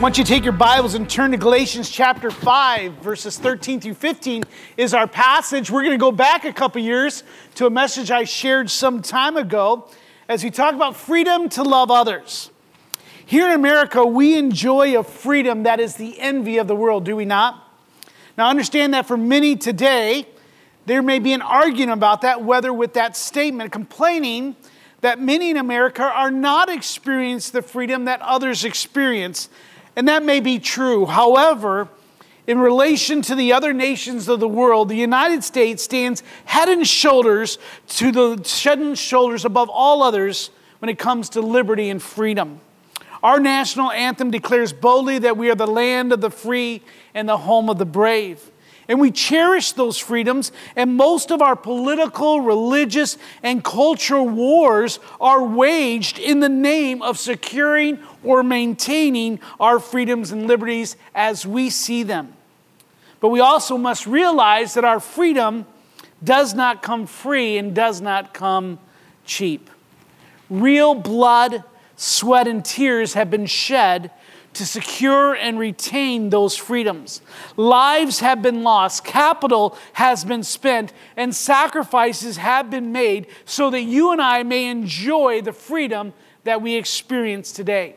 Want you take your Bibles and turn to Galatians chapter 5, verses 13 through 15 is our passage. We're going to go back a couple years to a message I shared some time ago as we talk about freedom to love others. Here in America, we enjoy a freedom that is the envy of the world, do we not? Now, understand that for many today, there may be an argument about that, whether with that statement, complaining that many in America are not experiencing the freedom that others experience. And that may be true. However, in relation to the other nations of the world, the United States stands head and shoulders to the head and shoulders above all others when it comes to liberty and freedom. Our national anthem declares boldly that we are the land of the free and the home of the brave. And we cherish those freedoms, and most of our political, religious, and cultural wars are waged in the name of securing or maintaining our freedoms and liberties as we see them. But we also must realize that our freedom does not come free and does not come cheap. Real blood, sweat, and tears have been shed to secure and retain those freedoms. Lives have been lost, capital has been spent, and sacrifices have been made so that you and I may enjoy the freedom that we experience today.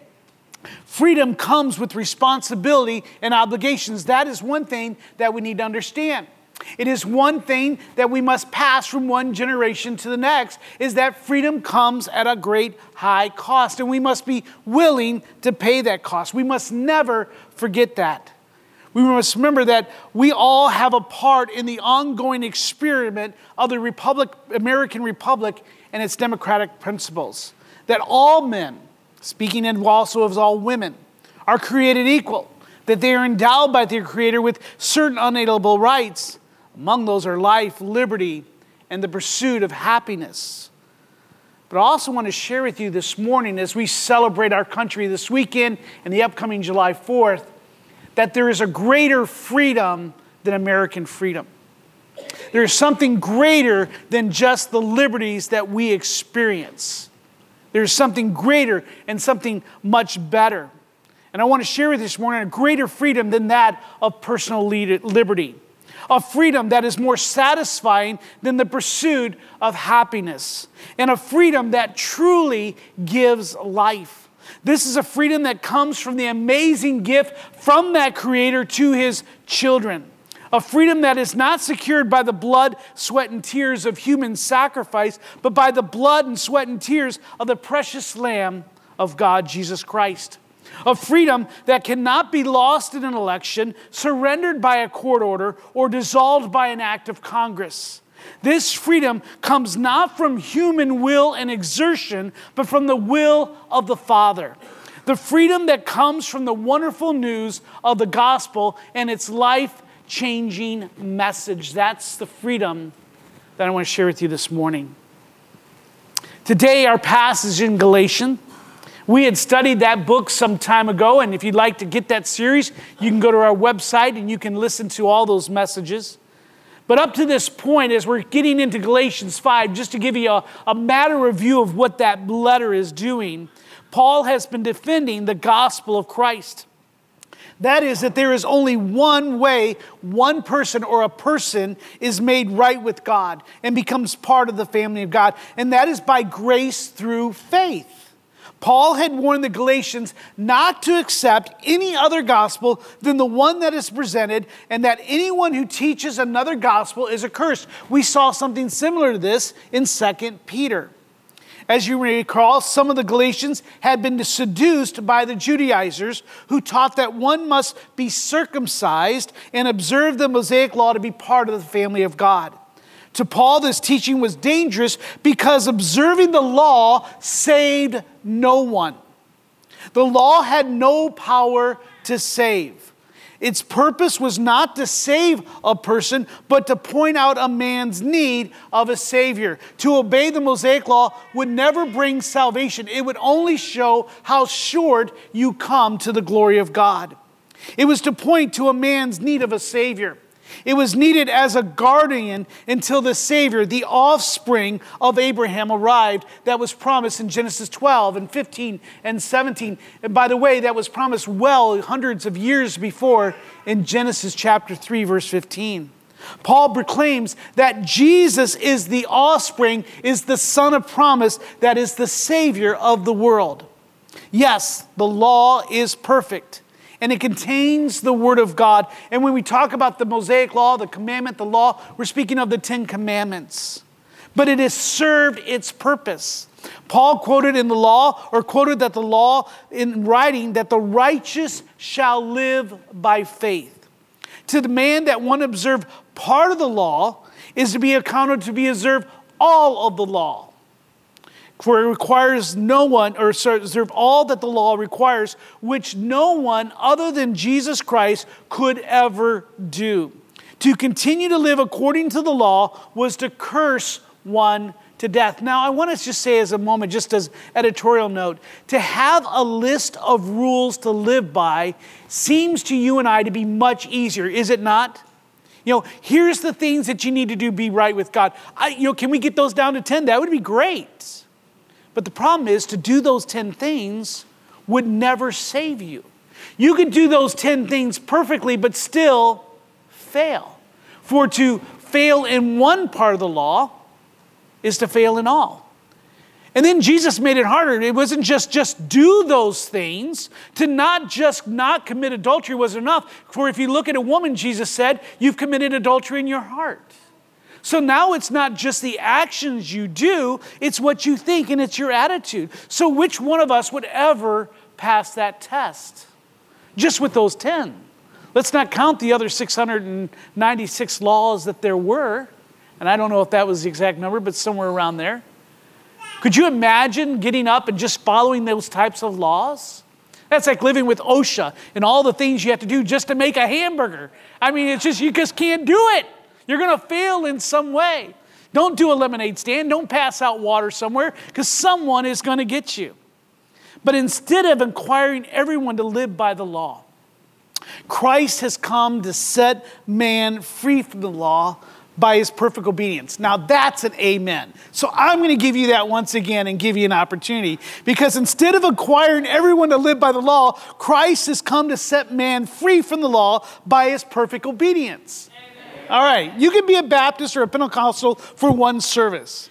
Freedom comes with responsibility and obligations. That is one thing that we need to understand. It is one thing that we must pass from one generation to the next is that freedom comes at a great high cost and we must be willing to pay that cost. We must never forget that. We must remember that we all have a part in the ongoing experiment of the Republic, American Republic and its democratic principles. That all men, speaking and also of all women, are created equal, that they are endowed by their Creator with certain unalienable rights among those are life, liberty, and the pursuit of happiness. But I also want to share with you this morning as we celebrate our country this weekend and the upcoming July 4th that there is a greater freedom than American freedom. There is something greater than just the liberties that we experience. There's something greater and something much better. And I want to share with you this morning a greater freedom than that of personal liberty a freedom that is more satisfying than the pursuit of happiness, and a freedom that truly gives life. This is a freedom that comes from the amazing gift from that Creator to His children. A freedom that is not secured by the blood, sweat, and tears of human sacrifice, but by the blood and sweat and tears of the precious Lamb of God, Jesus Christ a freedom that cannot be lost in an election, surrendered by a court order, or dissolved by an act of Congress. This freedom comes not from human will and exertion, but from the will of the Father. The freedom that comes from the wonderful news of the gospel and its life changing message. That's the freedom that I want to share with you this morning. Today, our passage in Galatians we had studied that book some time ago, and if you'd like to get that series, you can go to our website and you can listen to all those messages. But up to this point, as we're getting into Galatians 5, just to give you a, a matter review of what that letter is doing, Paul has been defending the gospel of Christ. That is, that there is only one way one person or a person is made right with God and becomes part of the family of God, and that is by grace through faith. Paul had warned the Galatians not to accept any other gospel than the one that is presented, and that anyone who teaches another gospel is accursed. We saw something similar to this in 2 Peter. As you may recall, some of the Galatians had been seduced by the Judaizers who taught that one must be circumcised and observe the Mosaic law to be part of the family of God. To Paul, this teaching was dangerous because observing the law saved no one. The law had no power to save. Its purpose was not to save a person, but to point out a man's need of a Savior. To obey the Mosaic law would never bring salvation, it would only show how short you come to the glory of God. It was to point to a man's need of a Savior. It was needed as a guardian until the Savior, the offspring of Abraham, arrived that was promised in Genesis 12 and 15 and 17. And by the way, that was promised well hundreds of years before in Genesis chapter 3, verse 15. Paul proclaims that Jesus is the offspring, is the son of promise, that is the Savior of the world. Yes, the law is perfect and it contains the Word of God. And when we talk about the Mosaic Law, the commandment, the law, we're speaking of the Ten Commandments. But it has served its purpose. Paul quoted in the law, or quoted that the law in writing, that the righteous shall live by faith. To demand that one observe part of the law is to be accounted to be observed all of the law. For it requires no one, or serve all that the law requires, which no one other than Jesus Christ could ever do. To continue to live according to the law was to curse one to death. Now, I want to just say as a moment, just as editorial note, to have a list of rules to live by seems to you and I to be much easier, is it not? You know, here's the things that you need to do be right with God. I, you know, can we get those down to 10? That would be great. But the problem is to do those 10 things would never save you. You could do those 10 things perfectly, but still fail. For to fail in one part of the law is to fail in all. And then Jesus made it harder. It wasn't just just do those things. To not just not commit adultery was enough. For if you look at a woman, Jesus said, you've committed adultery in your heart. So now it's not just the actions you do, it's what you think and it's your attitude. So, which one of us would ever pass that test? Just with those 10. Let's not count the other 696 laws that there were. And I don't know if that was the exact number, but somewhere around there. Could you imagine getting up and just following those types of laws? That's like living with OSHA and all the things you have to do just to make a hamburger. I mean, it's just, you just can't do it. You're going to fail in some way. Don't do a lemonade stand. Don't pass out water somewhere because someone is going to get you. But instead of inquiring everyone to live by the law, Christ has come to set man free from the law by his perfect obedience. Now that's an amen. So I'm going to give you that once again and give you an opportunity because instead of acquiring everyone to live by the law, Christ has come to set man free from the law by his perfect obedience. All right, you can be a Baptist or a Pentecostal for one service.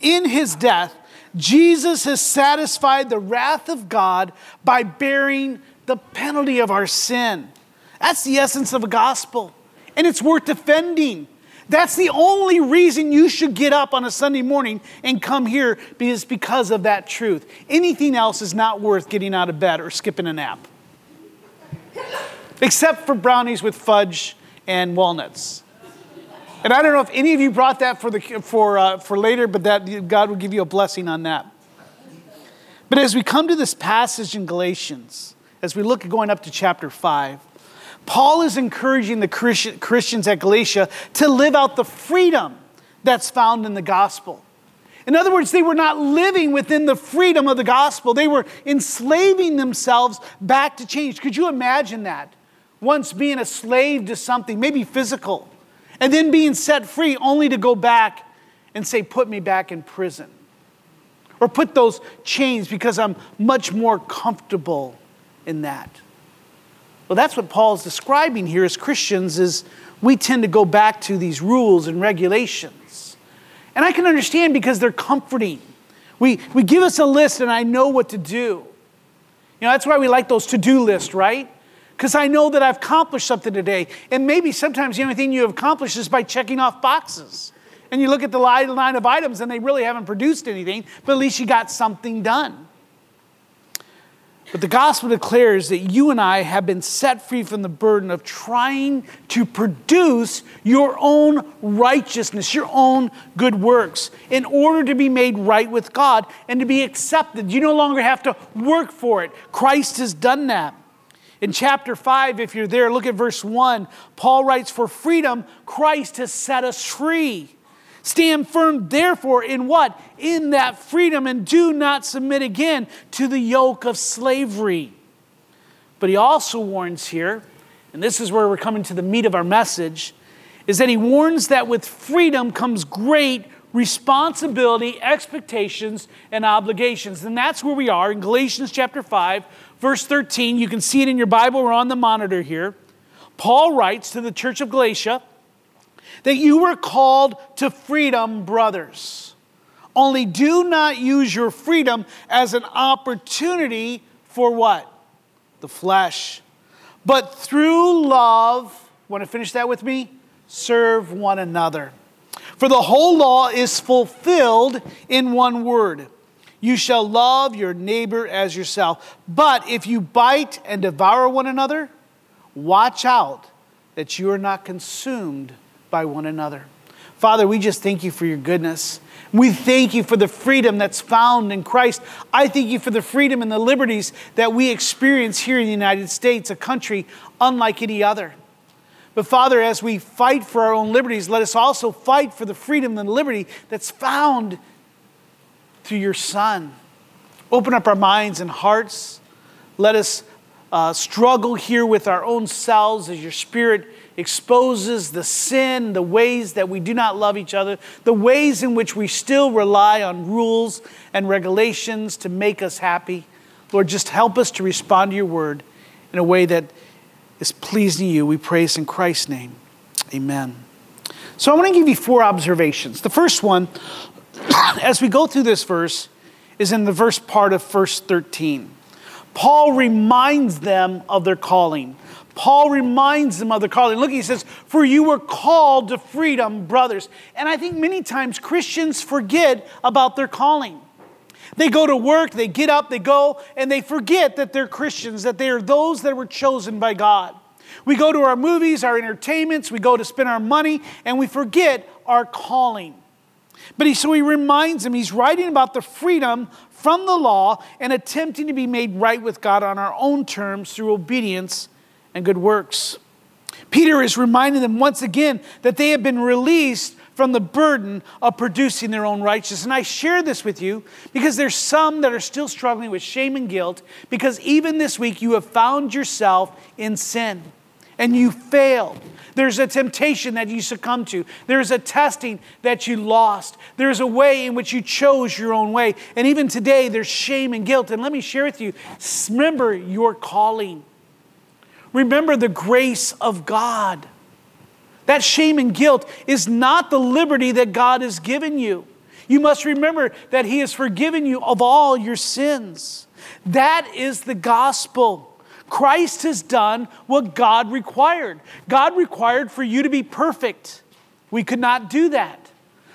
In his death, Jesus has satisfied the wrath of God by bearing the penalty of our sin. That's the essence of a gospel, and it's worth defending. That's the only reason you should get up on a Sunday morning and come here is because of that truth. Anything else is not worth getting out of bed or skipping a nap. Except for brownies with fudge and walnuts. And I don't know if any of you brought that for, the, for, uh, for later, but that God will give you a blessing on that. But as we come to this passage in Galatians, as we look at going up to chapter 5, Paul is encouraging the Christians at Galatia to live out the freedom that's found in the gospel. In other words, they were not living within the freedom of the gospel. They were enslaving themselves back to change. Could you imagine that? Once being a slave to something, maybe physical, and then being set free only to go back and say, Put me back in prison. Or put those chains because I'm much more comfortable in that. Well, that's what Paul's describing here as Christians is we tend to go back to these rules and regulations. And I can understand because they're comforting. We, we give us a list and I know what to do. You know, that's why we like those to-do lists, right? Because I know that I've accomplished something today. And maybe sometimes the only thing you have accomplished is by checking off boxes. And you look at the line of items and they really haven't produced anything, but at least you got something done. But the gospel declares that you and I have been set free from the burden of trying to produce your own righteousness, your own good works, in order to be made right with God and to be accepted. You no longer have to work for it. Christ has done that. In chapter 5, if you're there, look at verse 1. Paul writes, For freedom, Christ has set us free. Stand firm, therefore, in what? In that freedom, and do not submit again to the yoke of slavery. But he also warns here, and this is where we're coming to the meat of our message, is that he warns that with freedom comes great responsibility, expectations, and obligations. And that's where we are in Galatians chapter 5, verse 13. You can see it in your Bible or on the monitor here. Paul writes to the church of Galatia that you were called to freedom, brothers. Only do not use your freedom as an opportunity for what? The flesh. But through love, want to finish that with me? Serve one another. For the whole law is fulfilled in one word You shall love your neighbor as yourself. But if you bite and devour one another, watch out that you are not consumed by one another. Father, we just thank you for your goodness. We thank you for the freedom that's found in Christ. I thank you for the freedom and the liberties that we experience here in the United States, a country unlike any other. But Father, as we fight for our own liberties, let us also fight for the freedom and liberty that's found through your Son. Open up our minds and hearts. Let us uh, struggle here with our own selves as your Spirit exposes the sin, the ways that we do not love each other, the ways in which we still rely on rules and regulations to make us happy. Lord, just help us to respond to your word in a way that is pleasing to you. We praise in Christ's name. Amen. So I want to give you four observations. The first one, as we go through this verse, is in the verse part of verse 13. Paul reminds them of their calling. Paul reminds them of their calling. Look, he says, For you were called to freedom, brothers. And I think many times Christians forget about their calling. They go to work, they get up, they go, and they forget that they're Christians, that they are those that were chosen by God. We go to our movies, our entertainments, we go to spend our money, and we forget our calling. But he, so he reminds them, he's writing about the freedom from the law and attempting to be made right with God on our own terms through obedience and good works. Peter is reminding them once again that they have been released from the burden of producing their own righteousness. And I share this with you because there's some that are still struggling with shame and guilt because even this week you have found yourself in sin and you failed. There's a temptation that you succumbed to. There's a testing that you lost. There's a way in which you chose your own way. And even today, there's shame and guilt. And let me share with you remember your calling. Remember the grace of God. That shame and guilt is not the liberty that God has given you. You must remember that He has forgiven you of all your sins. That is the gospel. Christ has done what God required. God required for you to be perfect. We could not do that.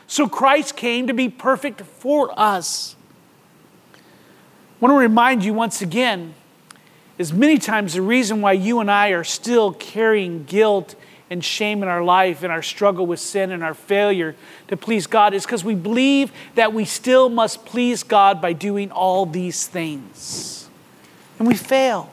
So Christ came to be perfect for us. I want to remind you once again is many times the reason why you and I are still carrying guilt and shame in our life and our struggle with sin and our failure to please God is because we believe that we still must please God by doing all these things. And we fail.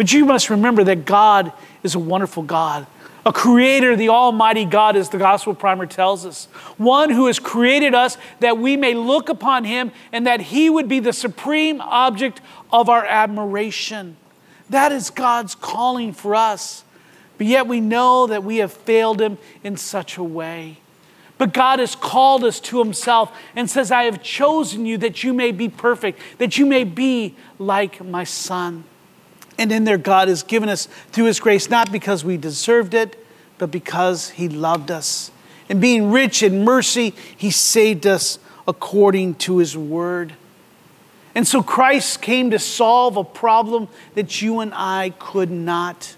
But you must remember that God is a wonderful God. A creator, the Almighty God, as the gospel primer tells us. One who has created us that we may look upon Him and that He would be the supreme object of our admiration. That is God's calling for us. But yet we know that we have failed Him in such a way. But God has called us to Himself and says, I have chosen you that you may be perfect, that you may be like my Son. And in there, God has given us through His grace, not because we deserved it, but because He loved us. And being rich in mercy, He saved us according to His word. And so Christ came to solve a problem that you and I could not.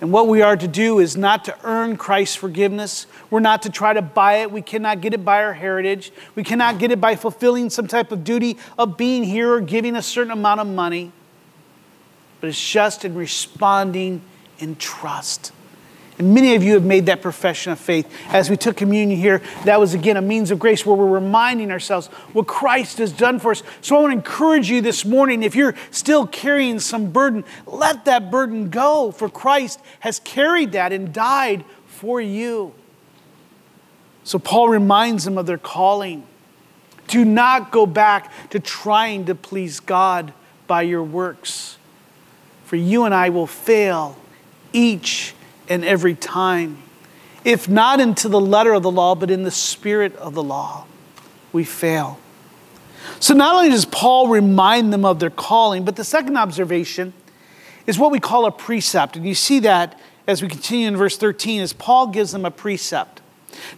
And what we are to do is not to earn Christ's forgiveness. We're not to try to buy it. We cannot get it by our heritage. We cannot get it by fulfilling some type of duty of being here or giving a certain amount of money. But it's just in responding in trust. And many of you have made that profession of faith. As we took communion here, that was again a means of grace where we're reminding ourselves what Christ has done for us. So I want to encourage you this morning if you're still carrying some burden, let that burden go, for Christ has carried that and died for you. So Paul reminds them of their calling. Do not go back to trying to please God by your works, for you and I will fail each and every time. If not into the letter of the law, but in the spirit of the law, we fail. So, not only does Paul remind them of their calling, but the second observation is what we call a precept. And you see that as we continue in verse 13, as Paul gives them a precept.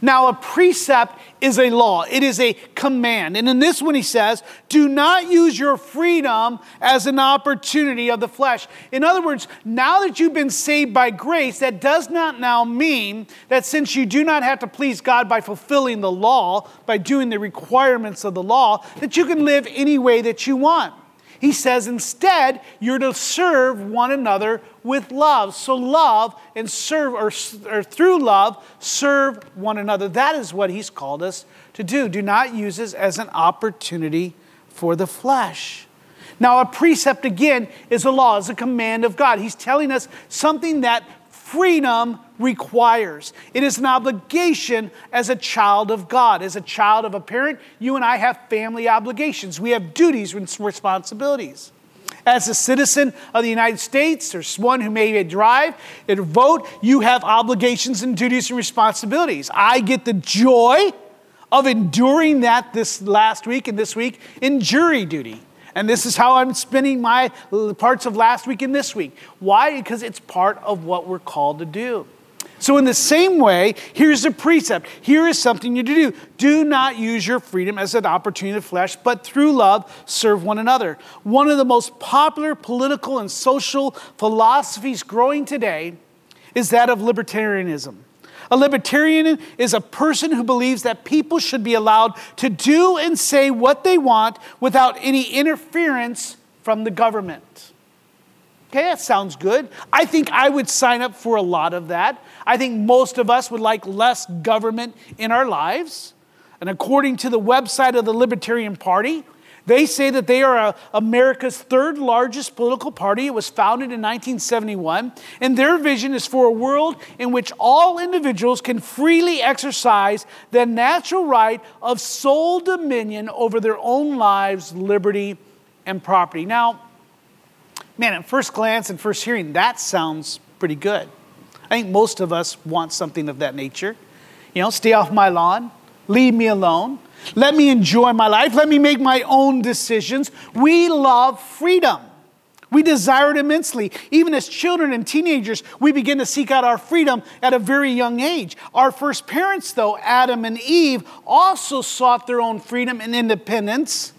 Now, a precept is a law, it is a command. And in this one, he says, Do not use your freedom as an opportunity of the flesh. In other words, now that you've been saved by grace, that does not now mean that since you do not have to please God by fulfilling the law, by doing the requirements of the law, that you can live any way that you want. He says instead, you're to serve one another with love. So, love and serve, or, or, through love, serve one another. That is what he's called us to do. Do not use this as an opportunity for the flesh. Now, a precept again is a law, is a command of God. He's telling us something that freedom requires. It is an obligation as a child of God. As a child of a parent, you and I have family obligations. We have duties and responsibilities. As a citizen of the United States, or one who may drive and vote, you have obligations and duties and responsibilities. I get the joy of enduring that this last week and this week in jury duty. And this is how I'm spending my parts of last week and this week. Why? Because it's part of what we're called to do. So, in the same way, here's a precept. Here is something you to do. Do not use your freedom as an opportunity of flesh, but through love, serve one another. One of the most popular political and social philosophies growing today is that of libertarianism. A libertarian is a person who believes that people should be allowed to do and say what they want without any interference from the government. Okay, that sounds good. I think I would sign up for a lot of that. I think most of us would like less government in our lives. And according to the website of the Libertarian Party, they say that they are America's third largest political party. It was founded in 1971. And their vision is for a world in which all individuals can freely exercise the natural right of sole dominion over their own lives, liberty, and property. Now, man, at first glance and first hearing, that sounds pretty good. I think most of us want something of that nature. You know, stay off my lawn, leave me alone. Let me enjoy my life. Let me make my own decisions. We love freedom. We desire it immensely. Even as children and teenagers, we begin to seek out our freedom at a very young age. Our first parents, though, Adam and Eve, also sought their own freedom and independence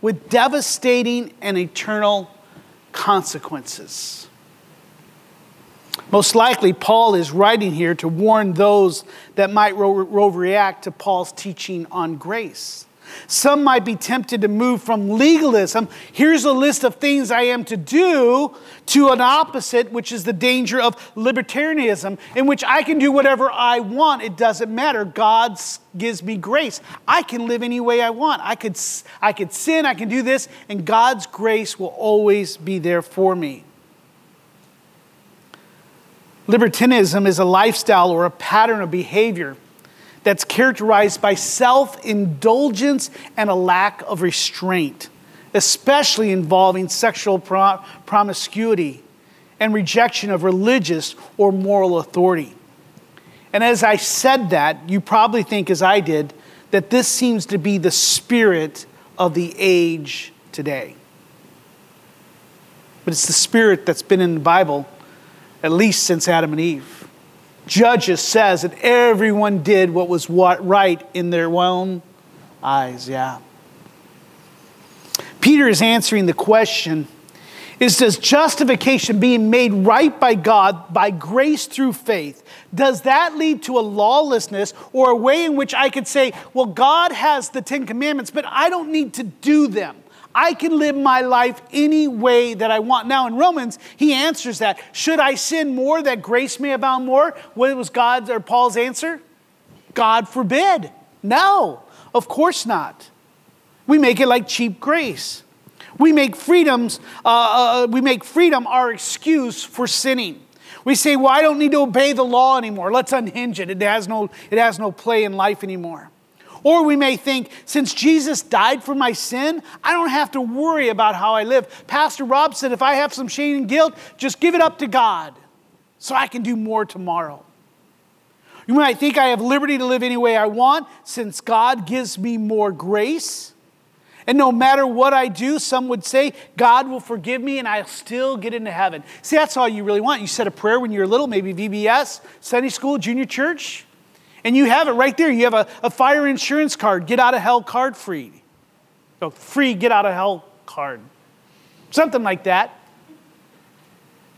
with devastating and eternal consequences. Most likely, Paul is writing here to warn those that might overreact to Paul's teaching on grace. Some might be tempted to move from legalism, here's a list of things I am to do, to an opposite, which is the danger of libertinism, in which I can do whatever I want. It doesn't matter. God gives me grace. I can live any way I want. I could, I could sin, I can do this, and God's grace will always be there for me. Libertinism is a lifestyle or a pattern of behavior that's characterized by self indulgence and a lack of restraint, especially involving sexual promiscuity and rejection of religious or moral authority. And as I said that, you probably think, as I did, that this seems to be the spirit of the age today. But it's the spirit that's been in the Bible at least since Adam and Eve. Judges says that everyone did what was what right in their own eyes, yeah. Peter is answering the question is does justification being made right by God by grace through faith does that lead to a lawlessness or a way in which I could say well God has the 10 commandments but I don't need to do them I can live my life any way that I want. Now, in Romans, he answers that. Should I sin more that grace may abound more? What was God's or Paul's answer? God forbid. No, of course not. We make it like cheap grace. We make freedoms, uh, uh, we make freedom our excuse for sinning. We say, well, I don't need to obey the law anymore. Let's unhinge it. It has no, it has no play in life anymore. Or we may think, since Jesus died for my sin, I don't have to worry about how I live. Pastor Rob said, if I have some shame and guilt, just give it up to God so I can do more tomorrow. You might think I have liberty to live any way I want since God gives me more grace. And no matter what I do, some would say, God will forgive me and I'll still get into heaven. See, that's all you really want. You said a prayer when you were little, maybe VBS, Sunday school, junior church, and you have it right there. You have a, a fire insurance card, get out of hell card free. So free get out of hell card. Something like that.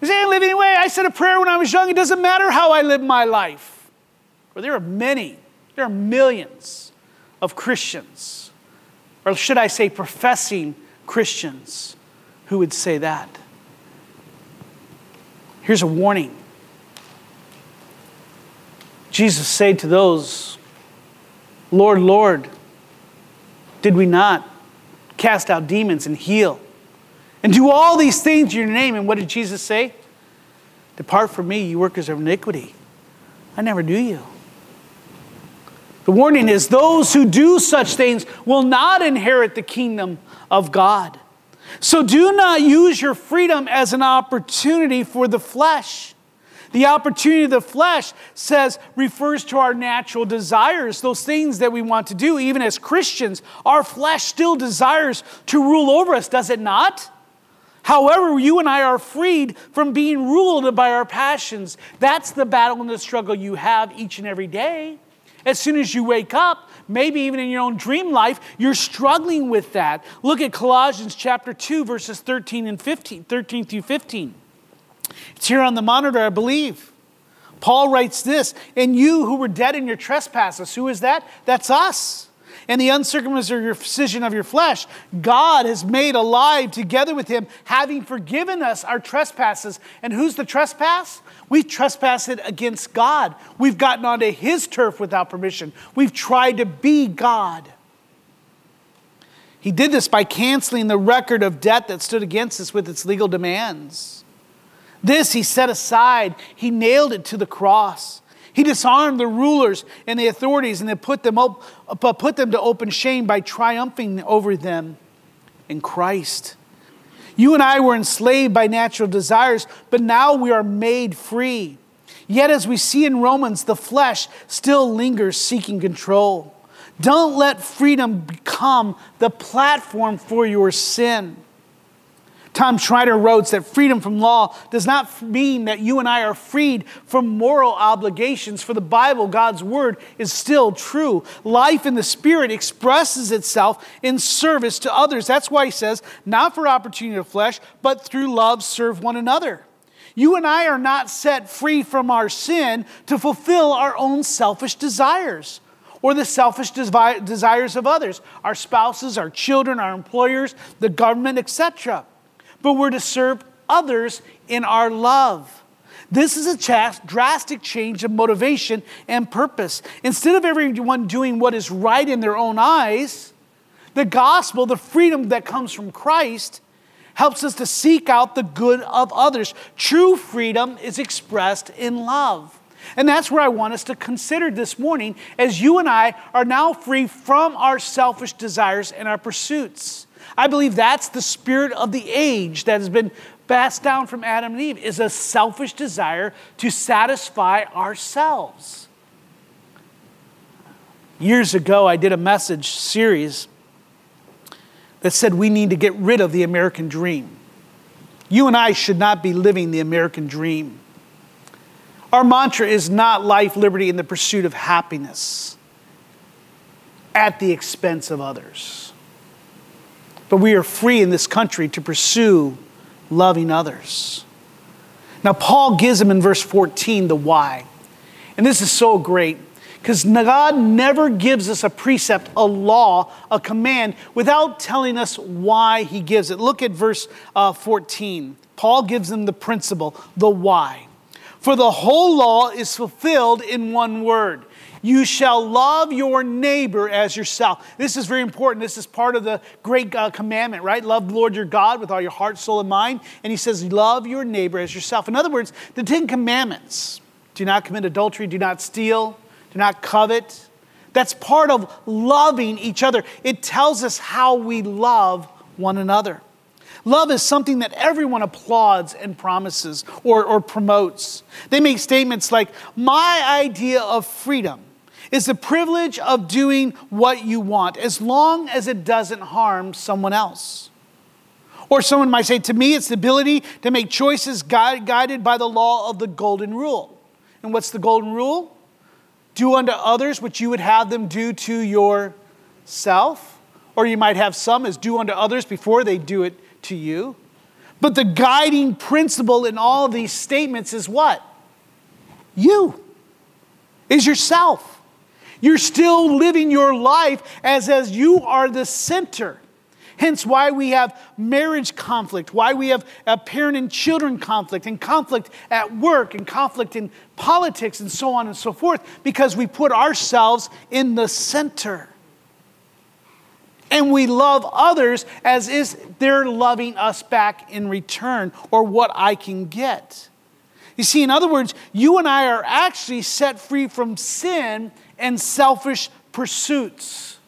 You say, I live anyway. I said a prayer when I was young. It doesn't matter how I live my life. Well, there are many, there are millions of Christians or should I say, professing Christians who would say that. Here's a warning Jesus said to those, Lord, Lord, did we not cast out demons and heal and do all these things in your name? And what did Jesus say? Depart from me, you workers of iniquity. I never knew you. The warning is those who do such things will not inherit the kingdom of God. So do not use your freedom as an opportunity for the flesh. The opportunity of the flesh says, refers to our natural desires, those things that we want to do. Even as Christians, our flesh still desires to rule over us, does it not? However, you and I are freed from being ruled by our passions. That's the battle and the struggle you have each and every day. As soon as you wake up, maybe even in your own dream life, you're struggling with that. Look at Colossians chapter 2, verses 13 and 15, 13 through 15. It's here on the monitor, I believe. Paul writes this, and you who were dead in your trespasses, who is that? That's us. And the uncircumcision of your flesh, God has made alive together with him, having forgiven us our trespasses. And who's the trespass? We've trespassed against God. We've gotten onto His turf without permission. We've tried to be God. He did this by canceling the record of debt that stood against us with its legal demands. This he set aside, he nailed it to the cross. He disarmed the rulers and the authorities and put them, op- uh, put them to open shame by triumphing over them in Christ. You and I were enslaved by natural desires, but now we are made free. Yet, as we see in Romans, the flesh still lingers seeking control. Don't let freedom become the platform for your sin. Tom Schreiner wrote that freedom from law does not mean that you and I are freed from moral obligations, for the Bible, God's word, is still true. Life in the Spirit expresses itself in service to others. That's why he says, not for opportunity of flesh, but through love serve one another. You and I are not set free from our sin to fulfill our own selfish desires or the selfish desires of others, our spouses, our children, our employers, the government, etc but we're to serve others in our love. This is a drastic change of motivation and purpose. Instead of everyone doing what is right in their own eyes, the gospel, the freedom that comes from Christ, helps us to seek out the good of others. True freedom is expressed in love. And that's where I want us to consider this morning as you and I are now free from our selfish desires and our pursuits. I believe that's the spirit of the age that has been passed down from Adam and Eve is a selfish desire to satisfy ourselves. Years ago, I did a message series that said we need to get rid of the American dream. You and I should not be living the American dream. Our mantra is not life, liberty, and the pursuit of happiness at the expense of others. But we are free in this country to pursue loving others. Now, Paul gives them in verse 14 the why. And this is so great Because God never gives us a precept, a law, a command without telling us why He gives it. Look at verse uh, 14. Paul gives them the principle, the why. For the whole law is fulfilled in one word. You shall love your neighbor as yourself. This is very important. This is part of the great uh, commandment, right? Love the Lord your God with all your heart, soul, and mind. And he says, Love your neighbor as yourself. In other words, the Ten Commandments do not commit adultery, do not steal, do not covet. That's part of loving each other. It tells us how we love one another. Love is something that everyone applauds and promises or, or promotes. They make statements like, My idea of freedom is the privilege of doing what you want as long as it doesn't harm someone else. Or someone might say, To me, it's the ability to make choices guided by the law of the golden rule. And what's the golden rule? Do unto others what you would have them do to yourself. Or you might have some as do unto others before they do it to you. But the guiding principle in all these statements is what? You, is yourself. You're still living your life as, as you are the center. Hence, why we have marriage conflict, why we have a parent and children conflict, and conflict at work, and conflict in politics, and so on and so forth, because we put ourselves in the center. And we love others as is they're loving us back in return, or what I can get. You see, in other words, you and I are actually set free from sin and selfish pursuits.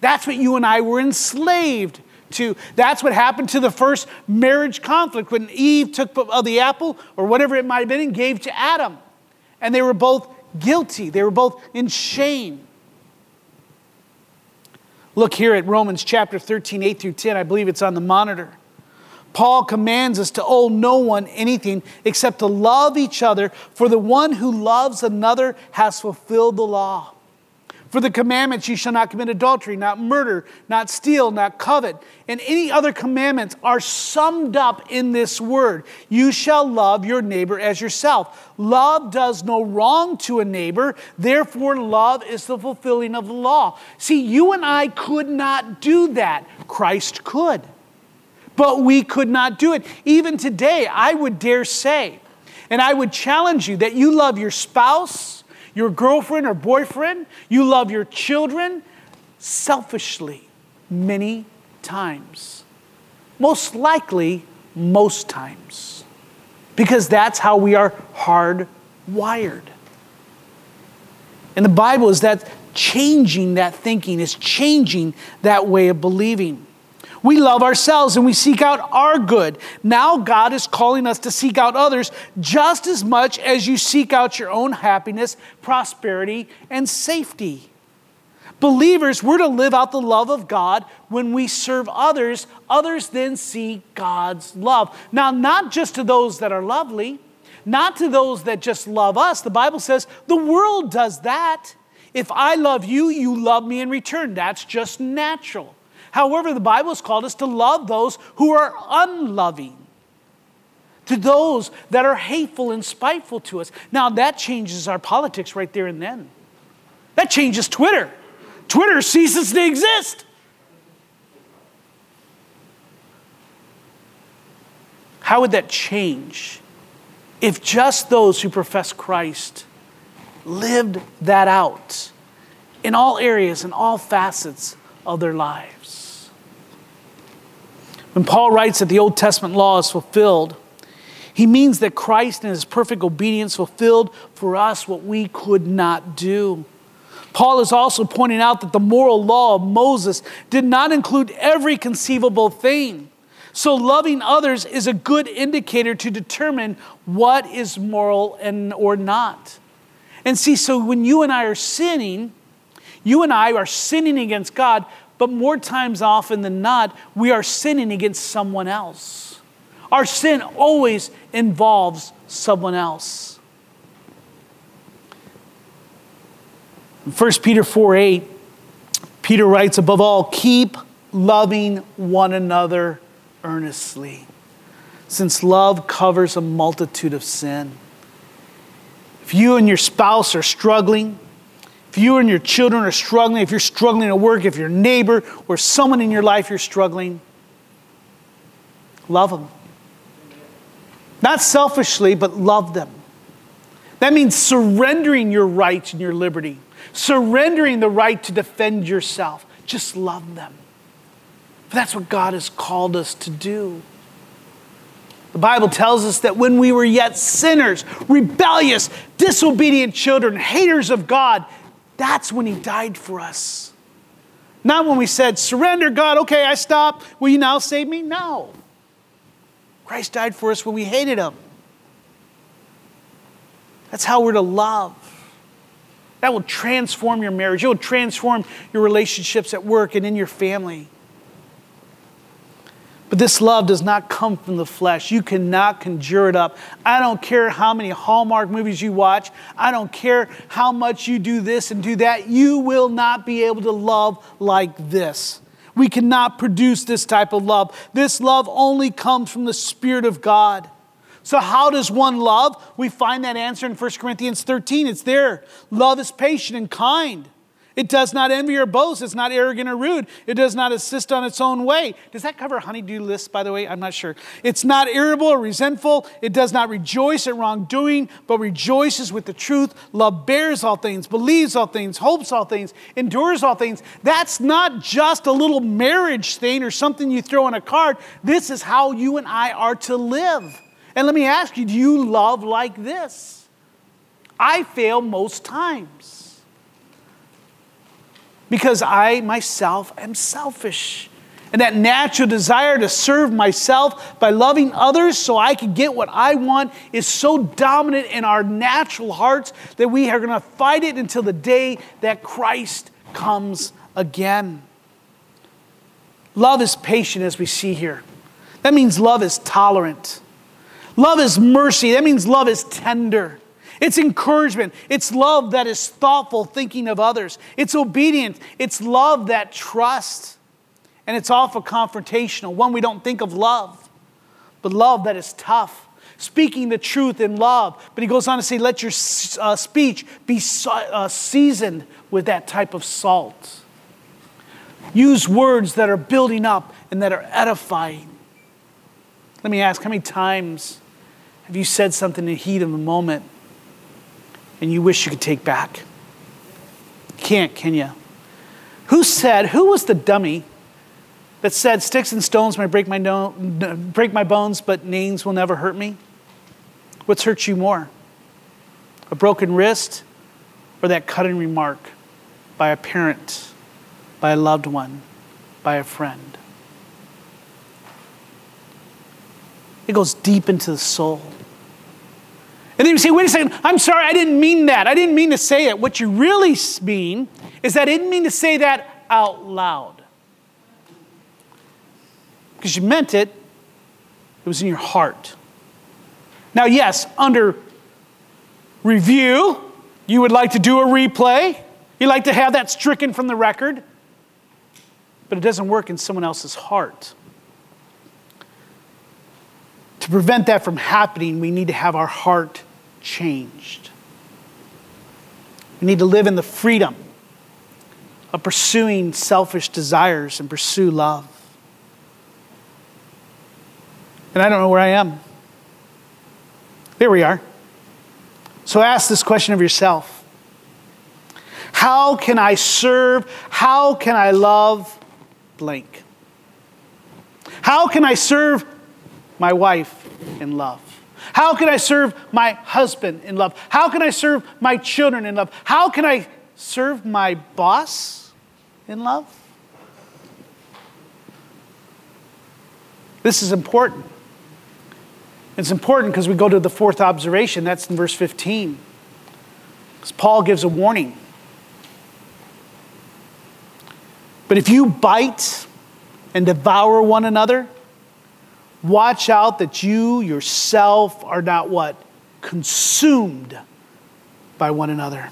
That's what you and I were enslaved to. That's what happened to the first marriage conflict when Eve took of the apple or whatever it might have been and gave to Adam. And they were both guilty, they were both in shame. Look here at Romans chapter 13, 8 through 10. I believe it's on the monitor. Paul commands us to owe no one anything except to love each other, for the one who loves another has fulfilled the law. For the commandments, you shall not commit adultery, not murder, not steal, not covet, and any other commandments are summed up in this word You shall love your neighbor as yourself. Love does no wrong to a neighbor, therefore, love is the fulfilling of the law. See, you and I could not do that. Christ could. But we could not do it. Even today, I would dare say, and I would challenge you that you love your spouse your girlfriend or boyfriend, you love your children selfishly many times. Most likely, most times. Because that's how we are hardwired. And the Bible is that changing that thinking, is changing that way of believing. We love ourselves and we seek out our good. Now, God is calling us to seek out others just as much as you seek out your own happiness, prosperity, and safety. Believers, we're to live out the love of God when we serve others. Others then see God's love. Now, not just to those that are lovely, not to those that just love us. The Bible says the world does that. If I love you, you love me in return. That's just natural. However, the Bible has called us to love those who are unloving, to those that are hateful and spiteful to us. Now, that changes our politics right there and then. That changes Twitter. Twitter ceases to exist. How would that change if just those who profess Christ lived that out in all areas in all facets of their lives? When Paul writes that the Old Testament law is fulfilled, he means that Christ in his perfect obedience fulfilled for us what we could not do. Paul is also pointing out that the moral law of Moses did not include every conceivable thing. So, loving others is a good indicator to determine what is moral and or not. And see, so when you and I are sinning, you and I are sinning against God, but more times often than not, we are sinning against someone else. Our sin always involves someone else. 1 Peter 4 8, Peter writes, above all, keep loving one another earnestly, since love covers a multitude of sin. If you and your spouse are struggling, If you and your children are struggling, if you're struggling at work, if your neighbor or someone in your life you're struggling, love them. Not selfishly, but love them. That means surrendering your rights and your liberty, surrendering the right to defend yourself. Just love them. But that's what God has called us to do. The Bible tells us that when we were yet sinners, rebellious, disobedient children, haters of God, that's when He died for us. Not when we said, Surrender, God, okay, I stop. Will you now save me? No. Christ died for us when we hated Him. That's how we're to love. That will transform your marriage, it will transform your relationships at work and in your family. But this love does not come from the flesh. You cannot conjure it up. I don't care how many Hallmark movies you watch. I don't care how much you do this and do that. You will not be able to love like this. We cannot produce this type of love. This love only comes from the Spirit of God. So, how does one love? We find that answer in 1 Corinthians 13. It's there. Love is patient and kind. It does not envy or boast. It's not arrogant or rude. It does not insist on its own way. Does that cover honeydew lists, by the way? I'm not sure. It's not irritable or resentful. It does not rejoice at wrongdoing, but rejoices with the truth. Love bears all things, believes all things, hopes all things, endures all things. That's not just a little marriage thing or something you throw on a card. This is how you and I are to live. And let me ask you do you love like this? I fail most times because I myself am selfish. And that natural desire to serve myself by loving others so I can get what I want is so dominant in our natural hearts that we are going to fight it until the day that Christ comes again. Love is patient, as we see here. That means love is tolerant. Love is mercy. That means love is tender. It's encouragement. It's love that is thoughtful, thinking of others. It's obedience. It's love that trusts. And it's often confrontational, one we don't think of love, but love that is tough, speaking the truth in love. But he goes on to say, let your uh, speech be uh, seasoned with that type of salt. Use words that are building up and that are edifying. Let me ask, how many times have you said something in the heat of the moment and you wish you could take back? Can't, can you? Who said, who was the dummy that said, Sticks and stones may break my, no, break my bones, but names will never hurt me? What's hurt you more? A broken wrist or that cutting remark by a parent, by a loved one, by a friend? It goes deep into the soul. And then you say, wait a second, I'm sorry, I didn't mean that. I didn't mean to say it. What you really mean is that I didn't mean to say that out loud. Because you meant it, it was in your heart. Now, yes, under review, you would like to do a replay. You like to have that stricken from the record. But it doesn't work in someone else's heart. To prevent that from happening, we need to have our heart changed. We need to live in the freedom of pursuing selfish desires and pursue love. And I don't know where I am. There we are. So ask this question of yourself How can I serve? How can I love blank? How can I serve my wife in love? How can I serve my husband in love? How can I serve my children in love? How can I serve my boss in love? This is important. It's important because we go to the fourth observation. That's in verse 15. Because Paul gives a warning. But if you bite and devour one another, Watch out that you yourself are not what? Consumed by one another.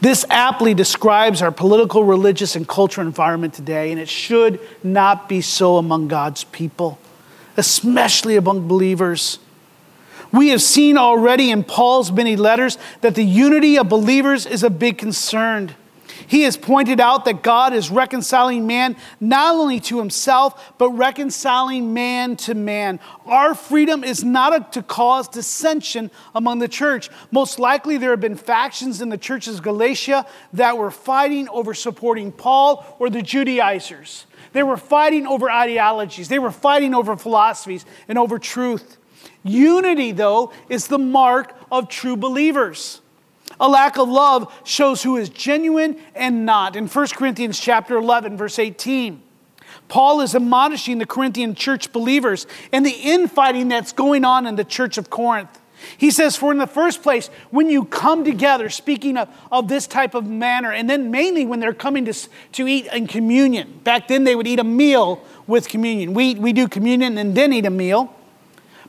This aptly describes our political, religious, and cultural environment today, and it should not be so among God's people, especially among believers. We have seen already in Paul's many letters that the unity of believers is a big concern. He has pointed out that God is reconciling man not only to himself, but reconciling man to man. Our freedom is not to cause dissension among the church. Most likely, there have been factions in the churches of Galatia that were fighting over supporting Paul or the Judaizers. They were fighting over ideologies, they were fighting over philosophies and over truth. Unity, though, is the mark of true believers. A lack of love shows who is genuine and not. In 1 Corinthians chapter 11 verse 18, Paul is admonishing the Corinthian church believers and the infighting that's going on in the church of Corinth. He says, For in the first place, when you come together, speaking of, of this type of manner, and then mainly when they're coming to, to eat in communion. Back then, they would eat a meal with communion. We, we do communion and then eat a meal.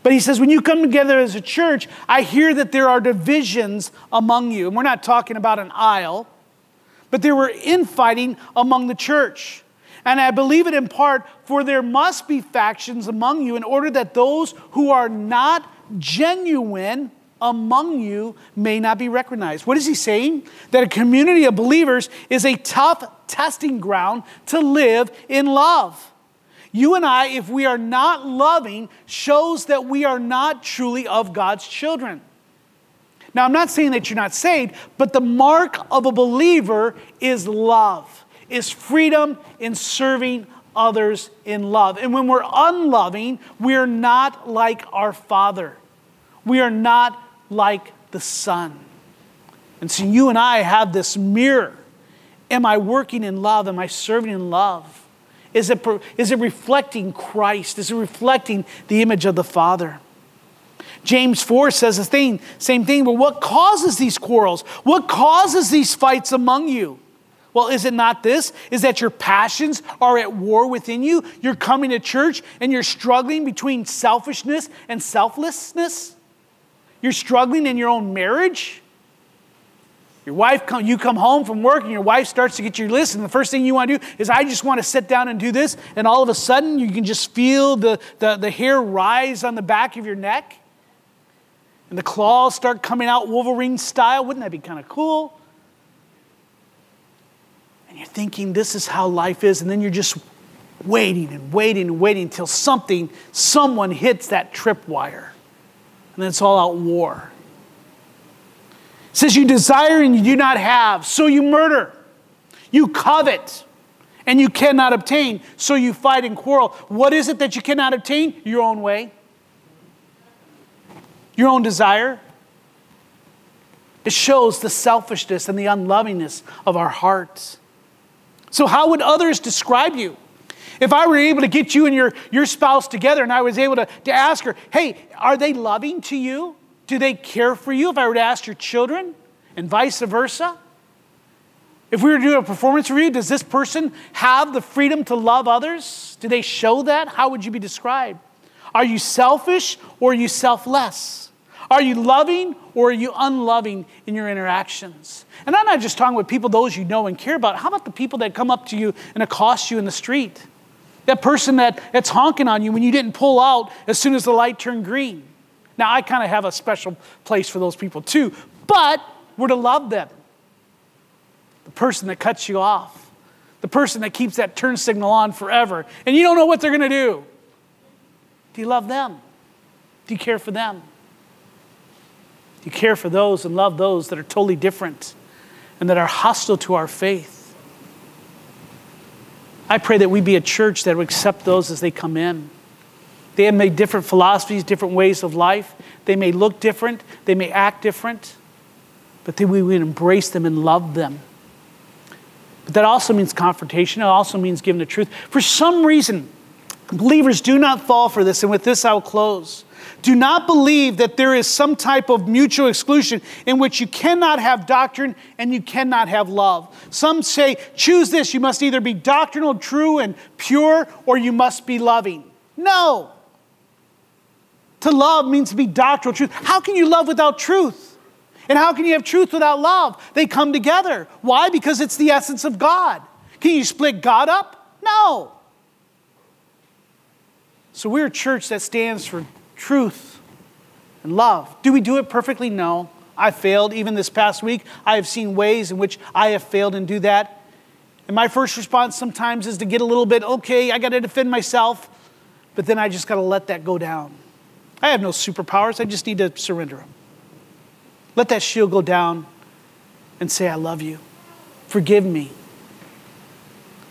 But he says, when you come together as a church, I hear that there are divisions among you. And we're not talking about an aisle, but there were infighting among the church. And I believe it in part, for there must be factions among you in order that those who are not genuine among you may not be recognized. What is he saying? That a community of believers is a tough testing ground to live in love. You and I, if we are not loving, shows that we are not truly of God's children. Now, I'm not saying that you're not saved, but the mark of a believer is love, is freedom in serving others in love. And when we're unloving, we're not like our Father. We are not like the Son. And so you and I have this mirror. Am I working in love? Am I serving in love? Is it, is it reflecting Christ? Is it reflecting the image of the Father? James 4 says the thing, same thing, but what causes these quarrels? What causes these fights among you? Well, is it not this? Is that your passions are at war within you? You're coming to church and you're struggling between selfishness and selflessness? You're struggling in your own marriage? Your wife, come, you come home from work and your wife starts to get your list, and the first thing you want to do is, I just want to sit down and do this, and all of a sudden you can just feel the, the, the hair rise on the back of your neck, and the claws start coming out Wolverine style. Wouldn't that be kind of cool? And you're thinking, this is how life is, and then you're just waiting and waiting and waiting until something, someone hits that tripwire, and then it's all out war. It says, You desire and you do not have, so you murder. You covet and you cannot obtain, so you fight and quarrel. What is it that you cannot obtain? Your own way, your own desire. It shows the selfishness and the unlovingness of our hearts. So, how would others describe you? If I were able to get you and your, your spouse together and I was able to, to ask her, hey, are they loving to you? Do they care for you? If I were to ask your children, and vice versa? If we were to do a performance review, does this person have the freedom to love others? Do they show that? How would you be described? Are you selfish or are you selfless? Are you loving or are you unloving in your interactions? And I'm not just talking with people, those you know and care about. How about the people that come up to you and accost you in the street? That person that, that's honking on you when you didn't pull out as soon as the light turned green. Now, I kind of have a special place for those people too, but we're to love them. The person that cuts you off, the person that keeps that turn signal on forever, and you don't know what they're going to do. Do you love them? Do you care for them? Do you care for those and love those that are totally different and that are hostile to our faith? I pray that we be a church that will accept those as they come in. They have made different philosophies, different ways of life. They may look different, they may act different, but then we would embrace them and love them. But that also means confrontation. It also means giving the truth. For some reason, believers do not fall for this, and with this I'll close. Do not believe that there is some type of mutual exclusion in which you cannot have doctrine and you cannot have love. Some say, choose this. You must either be doctrinal, true, and pure, or you must be loving. No. To love means to be doctrinal truth. How can you love without truth? And how can you have truth without love? They come together. Why? Because it's the essence of God. Can you split God up? No. So we're a church that stands for truth and love. Do we do it perfectly? No. I failed. Even this past week, I have seen ways in which I have failed and do that. And my first response sometimes is to get a little bit, okay, I got to defend myself, but then I just got to let that go down. I have no superpowers, I just need to surrender them. Let that shield go down and say, I love you. Forgive me.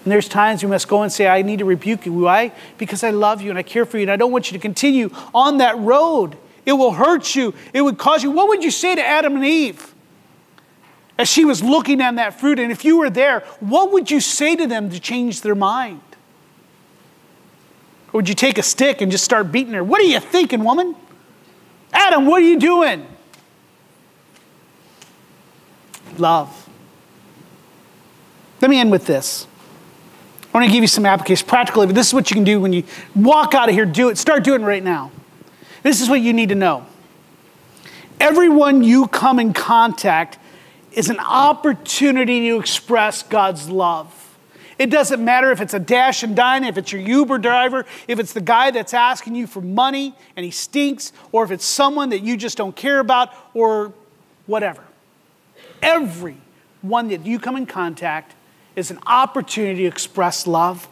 And there's times we must go and say, I need to rebuke you. Why? Because I love you and I care for you and I don't want you to continue on that road. It will hurt you, it would cause you. What would you say to Adam and Eve as she was looking at that fruit? And if you were there, what would you say to them to change their mind? Or would you take a stick and just start beating her? What are you thinking, woman? Adam, what are you doing? Love. Let me end with this. I want to give you some application, practically, but this is what you can do when you walk out of here, do it. Start doing it right now. This is what you need to know. Everyone you come in contact is an opportunity to express God's love. It doesn't matter if it's a dash and dine, if it's your Uber driver, if it's the guy that's asking you for money and he stinks, or if it's someone that you just don't care about, or whatever. Every one that you come in contact is an opportunity to express love.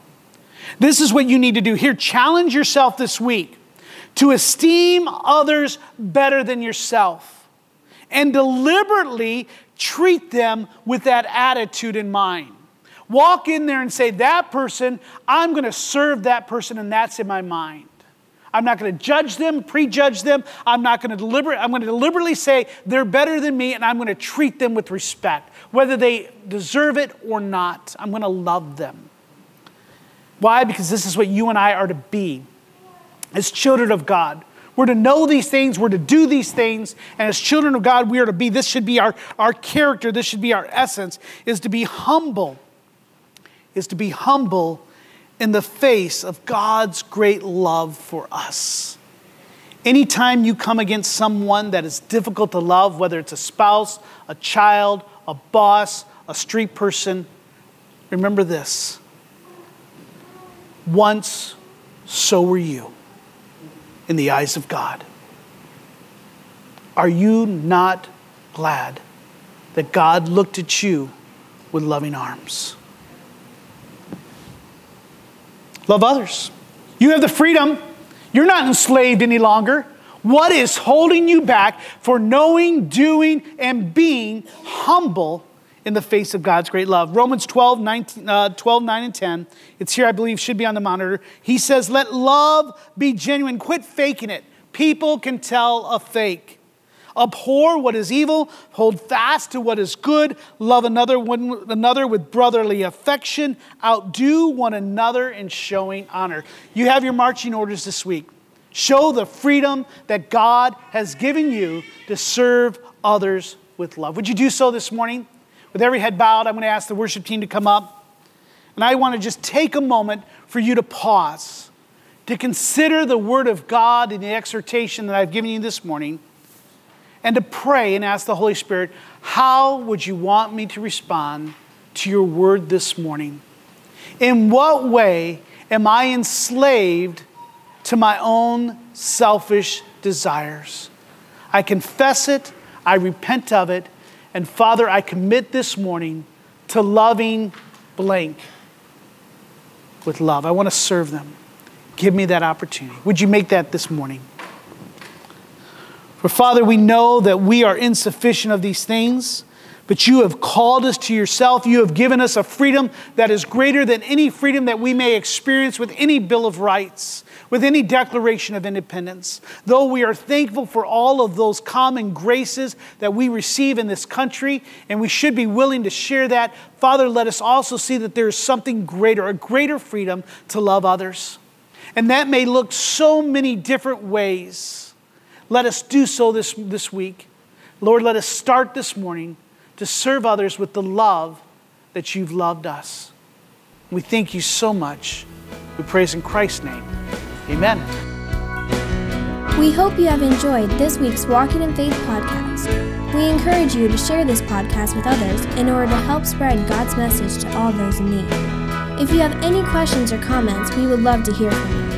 This is what you need to do. Here, challenge yourself this week to esteem others better than yourself and deliberately treat them with that attitude in mind. Walk in there and say, That person, I'm going to serve that person, and that's in my mind. I'm not going to judge them, prejudge them. I'm not going to deliberate. I'm going to deliberately say they're better than me, and I'm going to treat them with respect, whether they deserve it or not. I'm going to love them. Why? Because this is what you and I are to be as children of God. We're to know these things, we're to do these things, and as children of God, we are to be. This should be our, our character, this should be our essence, is to be humble, is to be humble in the face of God's great love for us. Anytime you come against someone that is difficult to love, whether it's a spouse, a child, a boss, a street person, remember this. Once, so were you in the eyes of God. Are you not glad that God looked at you with loving arms? Love others. You have the freedom. You're not enslaved any longer. What is holding you back for knowing, doing, and being humble in the face of God's great love? Romans 12, 19, uh, 12 9 and 10. It's here, I believe, should be on the monitor. He says, Let love be genuine. Quit faking it. People can tell a fake. Abhor what is evil, hold fast to what is good, love another one another with brotherly affection, outdo one another in showing honor. You have your marching orders this week. Show the freedom that God has given you to serve others with love. Would you do so this morning? With every head bowed, I'm going to ask the worship team to come up. And I want to just take a moment for you to pause, to consider the Word of God and the exhortation that I've given you this morning and to pray and ask the Holy Spirit, how would you want me to respond to your word this morning? In what way am I enslaved to my own selfish desires? I confess it, I repent of it, and Father, I commit this morning to loving blank with love. I want to serve them. Give me that opportunity. Would you make that this morning? For Father, we know that we are insufficient of these things, but you have called us to yourself. You have given us a freedom that is greater than any freedom that we may experience with any Bill of Rights, with any Declaration of Independence. Though we are thankful for all of those common graces that we receive in this country, and we should be willing to share that, Father, let us also see that there is something greater, a greater freedom to love others. And that may look so many different ways. Let us do so this, this week. Lord, let us start this morning to serve others with the love that you've loved us. We thank you so much. We praise in Christ's name. Amen. We hope you have enjoyed this week's Walking in Faith podcast. We encourage you to share this podcast with others in order to help spread God's message to all those in need. If you have any questions or comments, we would love to hear from you.